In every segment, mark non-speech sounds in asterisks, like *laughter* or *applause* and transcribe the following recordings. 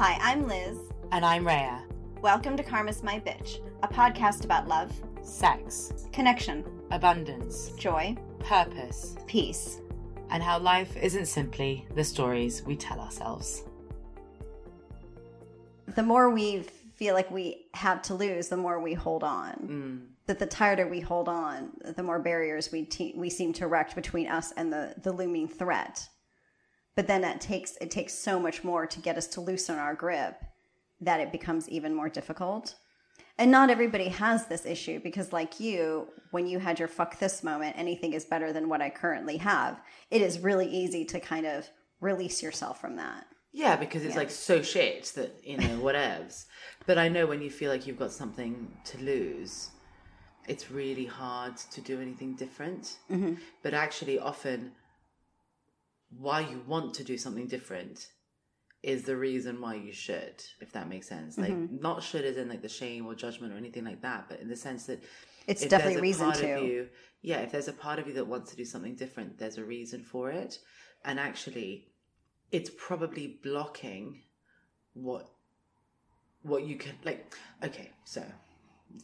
Hi, I'm Liz. And I'm Rhea. Welcome to Karma's My Bitch, a podcast about love, Sex, connection, abundance, joy, purpose, peace. and how life isn't simply the stories we tell ourselves. The more we feel like we have to lose, the more we hold on. That the tighter we hold on, the more barriers we te- we seem to erect between us and the the looming threat. But then it takes it takes so much more to get us to loosen our grip that it becomes even more difficult. And not everybody has this issue because, like you, when you had your fuck this moment, anything is better than what I currently have. It is really easy to kind of release yourself from that. Yeah, because it's like so shit that, you know, *laughs* whatevs. but I know when you feel like you've got something to lose, it's really hard to do anything different. Mm-hmm. But actually, often, why you want to do something different is the reason why you should, if that makes sense. Like, mm-hmm. not should as in like the shame or judgment or anything like that, but in the sense that It's definitely a reason part to. Of you, yeah, if there's a part of you that wants to do something different, there's a reason for it. And actually, it's probably blocking what what you can like okay so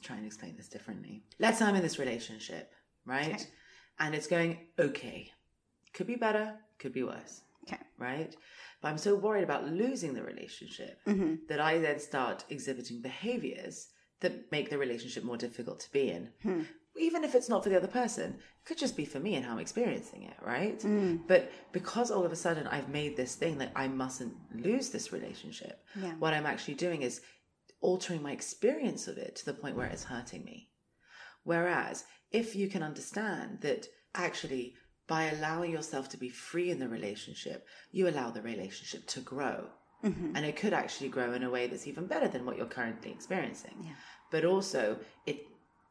try and explain this differently let's say i'm in this relationship right Okay. and it's going okay could be better could be worse Okay. right but i'm so worried about losing the relationship Mm-hmm. that i then start exhibiting behaviors that make the relationship more difficult to be in Hmm. even if it's not for the other person it could just be for me and how i'm experiencing it right Hmm. but because all of a sudden i've made this thing that i mustn't lose this relationship Yeah. what i'm actually doing is altering my experience of it to the point where it's hurting me whereas if you can understand that actually by allowing yourself to be free in the relationship you allow the relationship to grow and it could actually grow in a way that's even better than what you're currently experiencing Yeah. but also it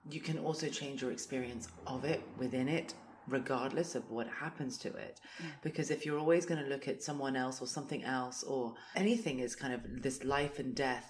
you can also change your experience of it within it regardless of what happens to it because if you're always going to look at someone else or something else or anything is kind of this life and death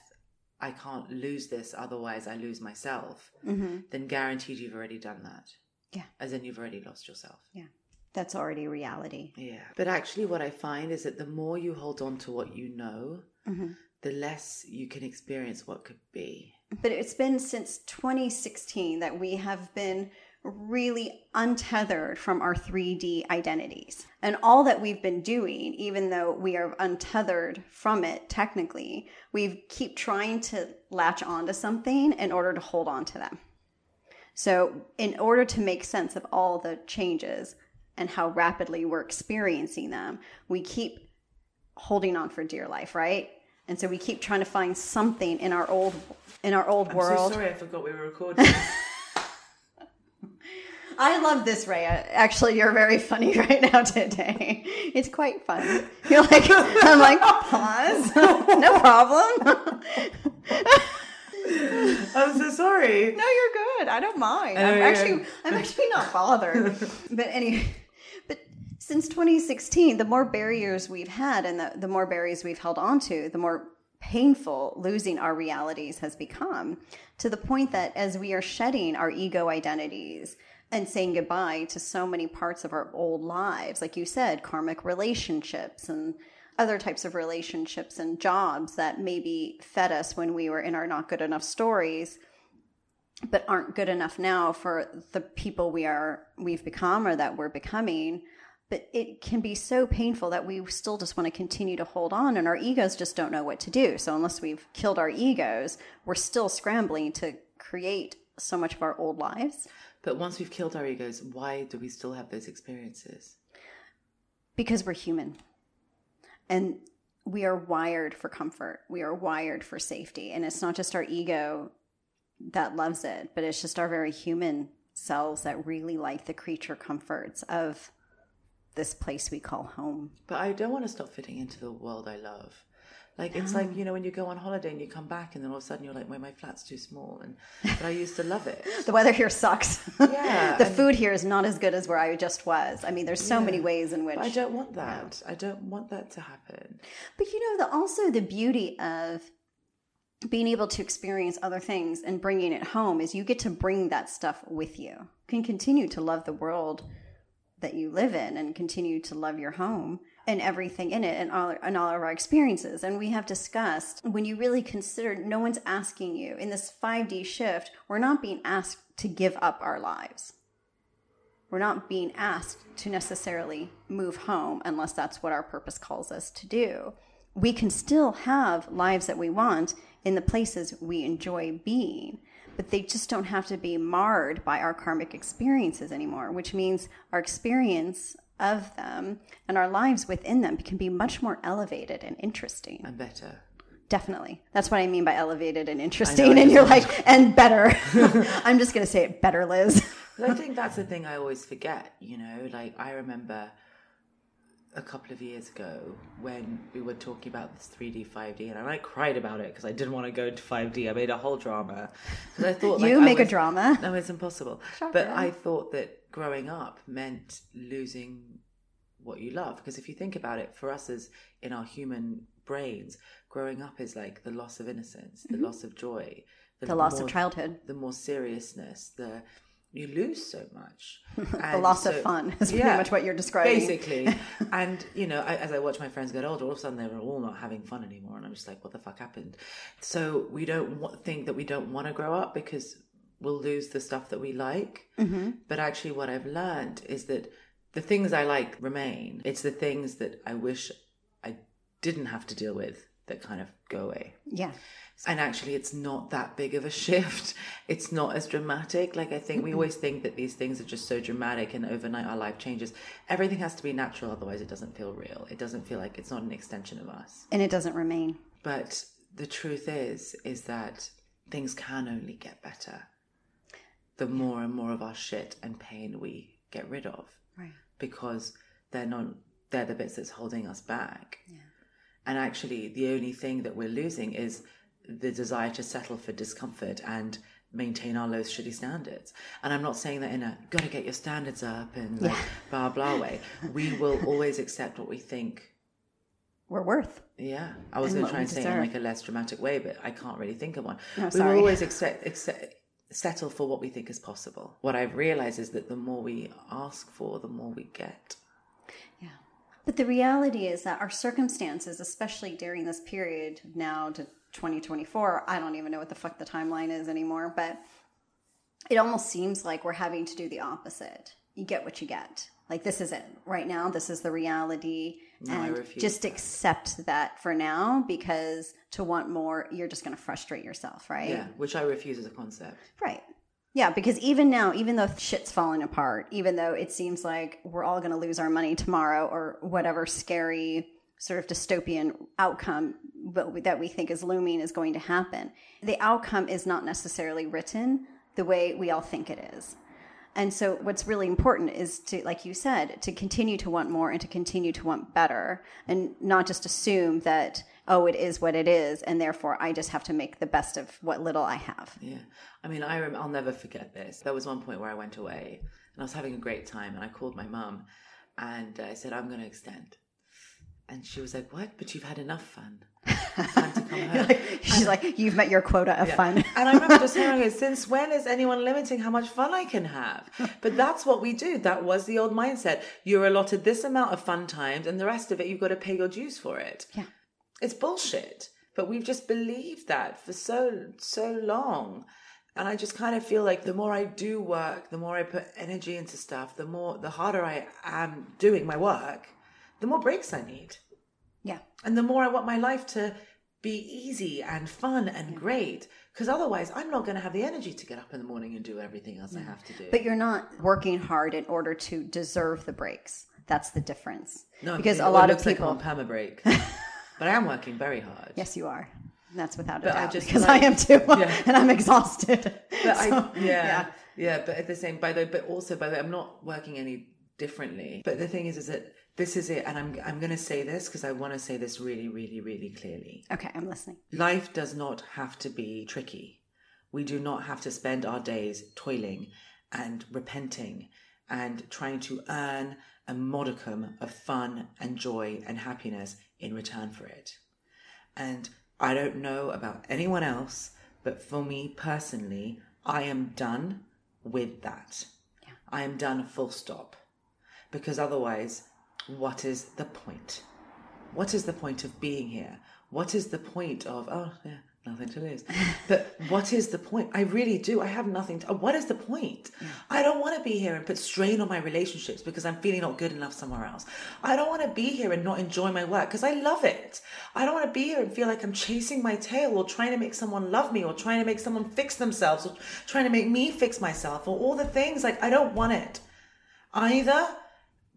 i can't lose this otherwise i lose myself Mm-hmm. then guaranteed you've already done that Yeah. as in you've already lost yourself Yeah. That's already reality. yeah. But actually, what I find is that the more you hold on to what you know, Mm-hmm. the less you can experience what could be. But it's been since 2016 that we have been really untethered from our 3D identities. And all that we've been doing, even though we are untethered from it technically, we keep trying to latch onto something in order to hold on to them. So, in order to make sense of all the changes and how rapidly we're experiencing them, we keep holding on for dear life, right? And so we keep trying to find something in our old in our old I'm world. so sorry I forgot we were recording. *laughs* I love this, Rhea. Actually, you're very funny *laughs* right now today. It's quite fun. You're like, I'm like, pause, *laughs* no problem. I'm so sorry. No, you're good. I don't mind. I'm actually, I'm actually not bothered. but anyway, since 2016, the more barriers we've had and the, the more barriers we've held on to, the more painful losing our realities has become to the point that as we are shedding our ego identities and saying goodbye to so many parts of our old lives, like you said, karmic relationships and other types of relationships and jobs that maybe fed us when we were in our not good enough stories but aren't good enough now for the people we are we've become or that we're becoming but it can be so painful that we still just want to continue to hold on and our egos just don't know what to do. So unless we've killed our egos we're still scrambling to create so much of our old lives. But once we've killed our egos, why do we still have those experiences? because we're human. And we are wired for comfort. We are wired for safety. And it's not just our ego that loves it but it's just our very human selves that really like the creature comforts of this place we call home But I don't want to stop fitting into the world I love. Like it's like you know when you go on holiday and you come back and then all of a sudden you're like, "Well, my flat's too small," and but I used to love it. *laughs* the weather here sucks Yeah, *laughs* the and- food here is not as good as where i just was i mean there's so many ways in which I don't want that. I don't want that to happen. But you know, the also the beauty of being able to experience other things and bringing it home is you get to bring that stuff with you. You can continue to love the world that you live in and continue to love your home and everything in it and all, and all of our experiences. And we have discussed when you really consider no one's asking you in this 5D shift, we're not being asked to give up our lives. We're not being asked to necessarily move home unless that's what our purpose calls us to do. We can still have lives that we want in the places we enjoy being, but they just don't have to be marred by our karmic experiences anymore, which means our experience of them and our lives within them can be much more elevated and interesting. And better. Definitely. That's what I mean by elevated and interesting. And you're like, and better. *laughs* I'm just going to say it better, Liz. I think that's the thing I always forget, you know, like I remember a couple of years ago when we were talking about this 3D, 5D, and I cried about it because I didn't want to go into 5D. I made a whole drama because I thought like, you make was, a drama. No, it's impossible. Shocker. But I thought that growing up meant losing what you love because if you think about it, for us as in our human brains, growing up is like the loss of innocence, the mm-hmm. loss of joy, the, the loss more, of childhood, the more seriousness, the you lose so much. *laughs* the loss so, of fun is yeah, pretty much what you're describing. Basically. *laughs* and, you know, I, as I watch my friends get older, all of a sudden they were all not having fun anymore. And I'm just like, what the fuck happened? So we don't w- think that we don't want to grow up because we'll lose the stuff that we like. Mm-hmm. But actually, what I've learned is that the things I like remain. It's the things that I wish I didn't have to deal with that kind of go away. Yeah. And actually, it's not that big of a *laughs* shift. It's not as dramatic. Like, I think we always think that these things are just so dramatic and overnight our life changes. Everything has to be natural, otherwise, it doesn't feel real. It doesn't feel like it's not an extension of us. And it doesn't remain. But the truth is, is that things can only get better the more and more of our shit and pain we get rid of. Right. Because they're not, they're the bits that's holding us back. Yeah. And actually, the only thing that we're losing is the desire to settle for discomfort and maintain our low shitty standards. And I'm not saying that in a gotta get your standards up and like, yeah. *laughs* blah blah way. We will always accept what we think we're worth. Yeah, I was going to try and say it in like a less dramatic way, but I can't really think of one. No, we sorry. will always accept, accept, settle for what we think is possible. What I've realized is that the more we ask for, the more we get. But the reality is that our circumstances, especially during this period now to 2024. I don't even know what the fuck the timeline is anymore, but it almost seems like we're having to do the opposite. You get what you get. Like this is it right now. This is the reality, no, and just accept that for now. Because to want more, you're just going to frustrate yourself, right? Yeah, which I refuse as a concept. Right. Yeah, because even now, even though shit's falling apart, even though it seems like we're all going to lose our money tomorrow or whatever scary sort of dystopian outcome that we think is looming is going to happen. The outcome is not necessarily written the way we all think it is. And so, what's really important is to, like you said, to continue to want more and to continue to want better and not just assume that, oh, it is what it is. And therefore, I just have to make the best of what little I have. Yeah. I mean, I rem- I'll never forget this. There was one point where I went away and I was having a great time and I called my mum and I said, I'm going to extend. And she was like, What? But you've had enough fun. *laughs* like, she's like, You've met your quota of yeah. fun. and I remember just hearing it, *laughs* Since when is anyone limiting how much fun I can have? But that's what we do. That was the old mindset. You're allotted this amount of fun times, and the rest of it, you've got to pay your dues for it. Yeah. It's bullshit. But we've just believed that for so, so long. And I just kind of feel like the more I do work, the more I put energy into stuff, the more, the harder I am doing my work the more breaks I need. Yeah. And the more I want my life to be easy and fun and yeah. great. Because otherwise, I'm not going to have the energy to get up in the morning and do everything else yeah. I have to do. But you're not working hard in order to deserve the breaks. That's the difference. No, because a lot of people like on perma break, *laughs* but I am working very hard. Yes, you are. And That's without a but doubt. I just, because like, I am too, *laughs* yeah. and I'm exhausted. But *laughs* so, I, yeah, yeah, yeah. But at the same, by the way, but also by the way, I'm not working any differently. But the thing is, is that this is it and i'm i'm going to say this because i want to say this really really really clearly okay i'm listening life does not have to be tricky we do not have to spend our days toiling and repenting and trying to earn a modicum of fun and joy and happiness in return for it and i don't know about anyone else but for me personally i am done with that yeah. i am done full stop because otherwise, what is the point? What is the point of being here? What is the point of, oh, yeah, nothing to lose. But what is the point? I really do. I have nothing to, what is the point? Mm. I don't want to be here and put strain on my relationships because I'm feeling not good enough somewhere else. I don't want to be here and not enjoy my work because I love it. I don't want to be here and feel like I'm chasing my tail or trying to make someone love me or trying to make someone fix themselves or trying to make me fix myself or all the things. Like, I don't want it. Either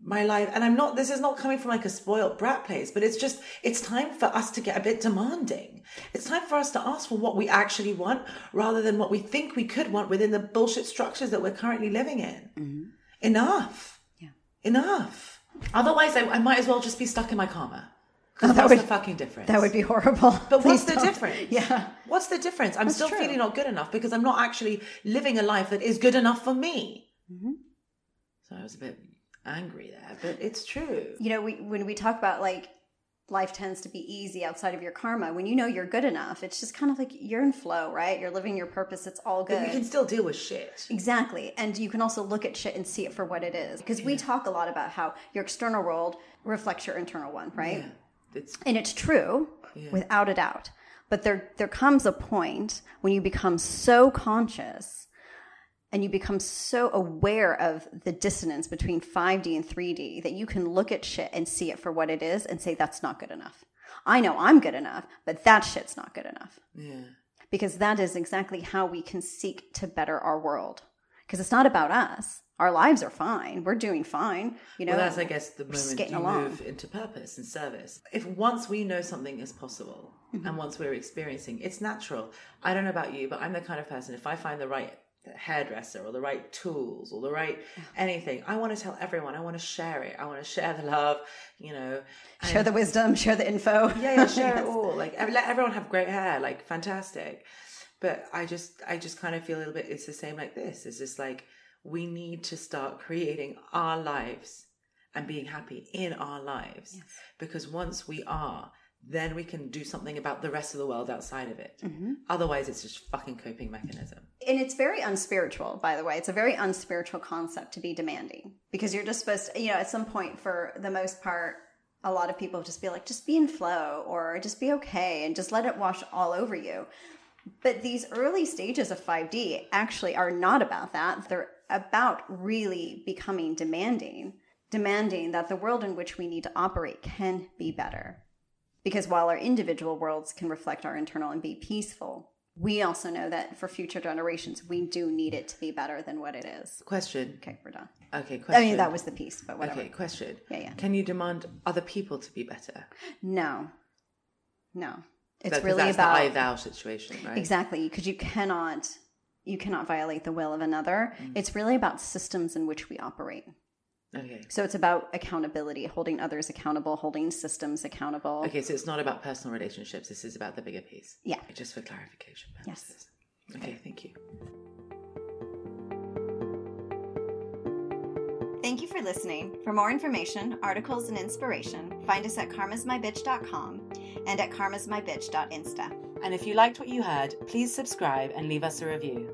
my life and i'm not this is not coming from like a spoiled brat place but it's just it's time for us to get a bit demanding it's time for us to ask for what we actually want rather than what we think we could want within the bullshit structures that we're currently living in enough Yeah. enough otherwise I, I might as well just be stuck in my karma because would- the fucking difference That would be horrible. *laughs* but what's the don't. difference? *laughs* Yeah. What's the difference? I'm still true. feeling not good enough because I'm not actually living a life that is good enough for me. Mm-hmm. So I was a bit angry there, but it's true. You know, we when we talk about like life tends to be easy outside of your karma, when you know you're good enough, it's just kind of like you're in flow, right? You're living your purpose. It's all But good. you can still deal with shit. Exactly. And you can also look at shit and see it for what it is. Because we talk a lot about how your external world reflects your internal one, right? Yeah. It's And it's true, without a doubt. But there there comes a point when you become so conscious and you become so aware of the dissonance between 5D and 3D that you can look at shit and see it for what it is and say that's not good enough. I know I'm good enough, but that shit's not good enough yeah. because that is exactly how we can seek to better our world. Because it's not about us. Our lives are fine. We're doing fine. You know, Well, that's I guess the moment you along. move into purpose and service. If once we know something is possible Mm-hmm. and once we're experiencing, it's natural. I don't know about you, but I'm the kind of person if I find the right hairdresser or the right tools or the right anything, I want to tell everyone. I want to share it. I want to share the love. You know, share the wisdom, share the info. yeah, yeah, *laughs* share Yes. it all. Like let everyone have great hair, like fantastic. But I just, I just kind of feel a little bit. It's the same like this. It's just like we need to start creating our lives and being happy in our lives because once we are, then we can do something about the rest of the world outside of it. Mm-hmm. Otherwise, it's just fucking coping mechanism. And it's very unspiritual, by the way. It's a very unspiritual concept to be demanding because you're just supposed to, you know, at some point, for the most part, a lot of people just be like, just be in flow or just be okay and just let it wash all over you. But these early stages of 5D actually are not about that. They're about really becoming demanding, demanding that the world in which we need to operate can be better. Because while our individual worlds can reflect our internal and be peaceful, we also know that for future generations, we do need it to be better than what it is. Question. Okay, we're done. Okay. Question. I mean, that was the piece, but whatever. Okay. Question. Yeah, yeah. Can you demand other people to be better? No, no. It's That- really about the I thou situation, right? exactly because you cannot you cannot violate the will of another. Mm. It's really about systems in which we operate. Okay. So it's about accountability, holding others accountable, holding systems accountable. Okay, so it's not about personal relationships. This is about the bigger piece. Yeah. Just for clarification Yes. purposes. Okay, thank you. Thank you for listening. For more information, articles, and inspiration, find us at karmasmybitch.com and at karmasmybitch.insta. And if you liked what you heard, please subscribe and leave us a review.